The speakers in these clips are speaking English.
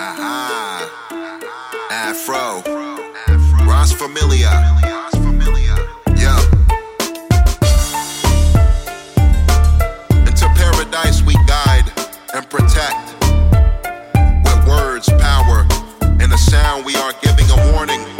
Aha. Afro. Rasfimillia. Yeah. Into paradise we guide and protect. With words, power, and a sound we are giving a warning.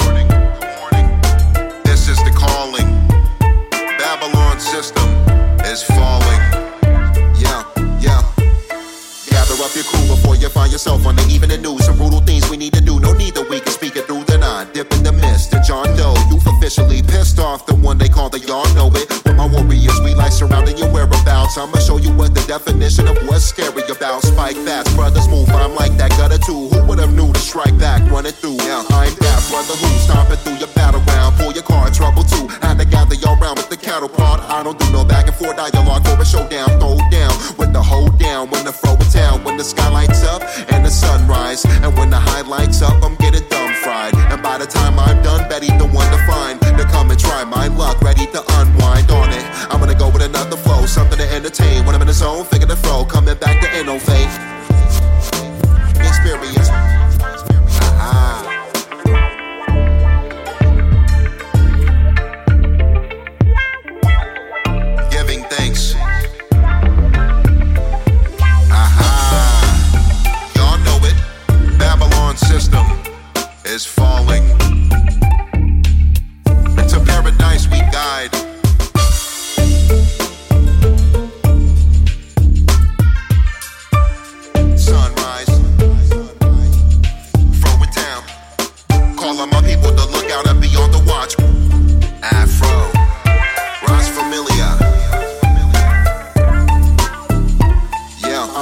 Before you find yourself on the evening news. Some brutal things we need to do. No need that we can speak it through the nine. Dip in the mist and John Doe. You've officially pissed off the one they call the y'all know it. With my warriors, like surrounding your whereabouts. I'ma show you what the definition of what's scary about. Spike fast, brothers move. I'm like that gutter too. Who would have knew to strike back, run it through? Yeah, I'm that brother who stomping through your battle battleground. Pull your car, trouble too. Had to gather your round with the cattle prod. I don't do no back and forth dialogue I'm in the figure the flow, coming back to innovate.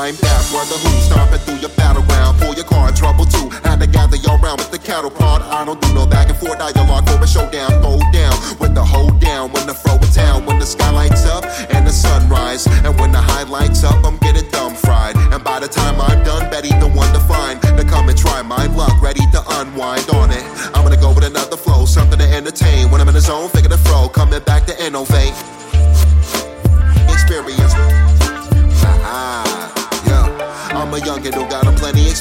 Yeah, I'm that brother who's stomping through your battleground. Pull your car, trouble too. Had to gather your round with the cattle prod. I don't do no back and forth dialogue for a showdown. Throw down with the hold down when the throw down. When the sky lights up and the sunrise. And when the highlights up, I'm getting dumb fried. And by the time I'm done, Betty the one to find. To come and try my luck, ready to unwind on it. I'm gonna go with another flow, something to entertain. When I'm in the zone,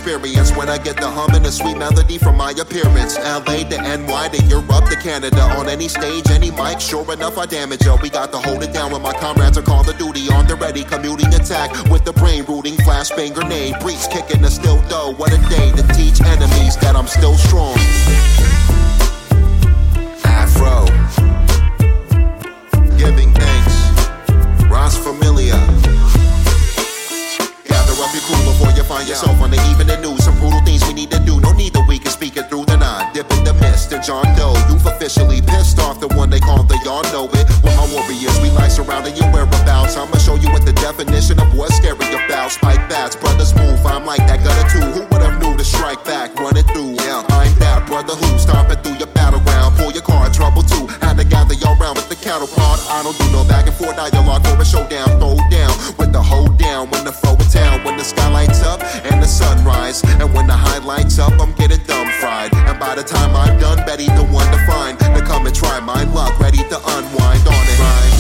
experience. When I get the hum and the sweet melody from my appearance, LA to NY to Europe to Canada, on any stage, any mic, sure enough I damage yo. We got to hold it down when my comrades are called the duty on the ready, commuting attack with the brain rooting, flashbang grenade, breach kicking the still dough. What a day to teach enemies that I'm still strong. In and John Doe. You've officially pissed off the one they call the y'all know it. With my warriors, we like surrounding your whereabouts. I'ma show you what the definition of what's scary about. Spike bats, brothers move. I'm like that gutter too. Who would have knew to strike back, run it through? Yeah, I'm that brother who stomping through your battleground. Pull your car, trouble too. Had to gather your round with the prod. I don't do no back and forth dialogue for a showdown. Throw down with the hold down when the throw it down. When the sky lights up and the sunrise. And when the highlights up, done, Betty, the one to find. To come and try my luck, ready to unwind on it. Right.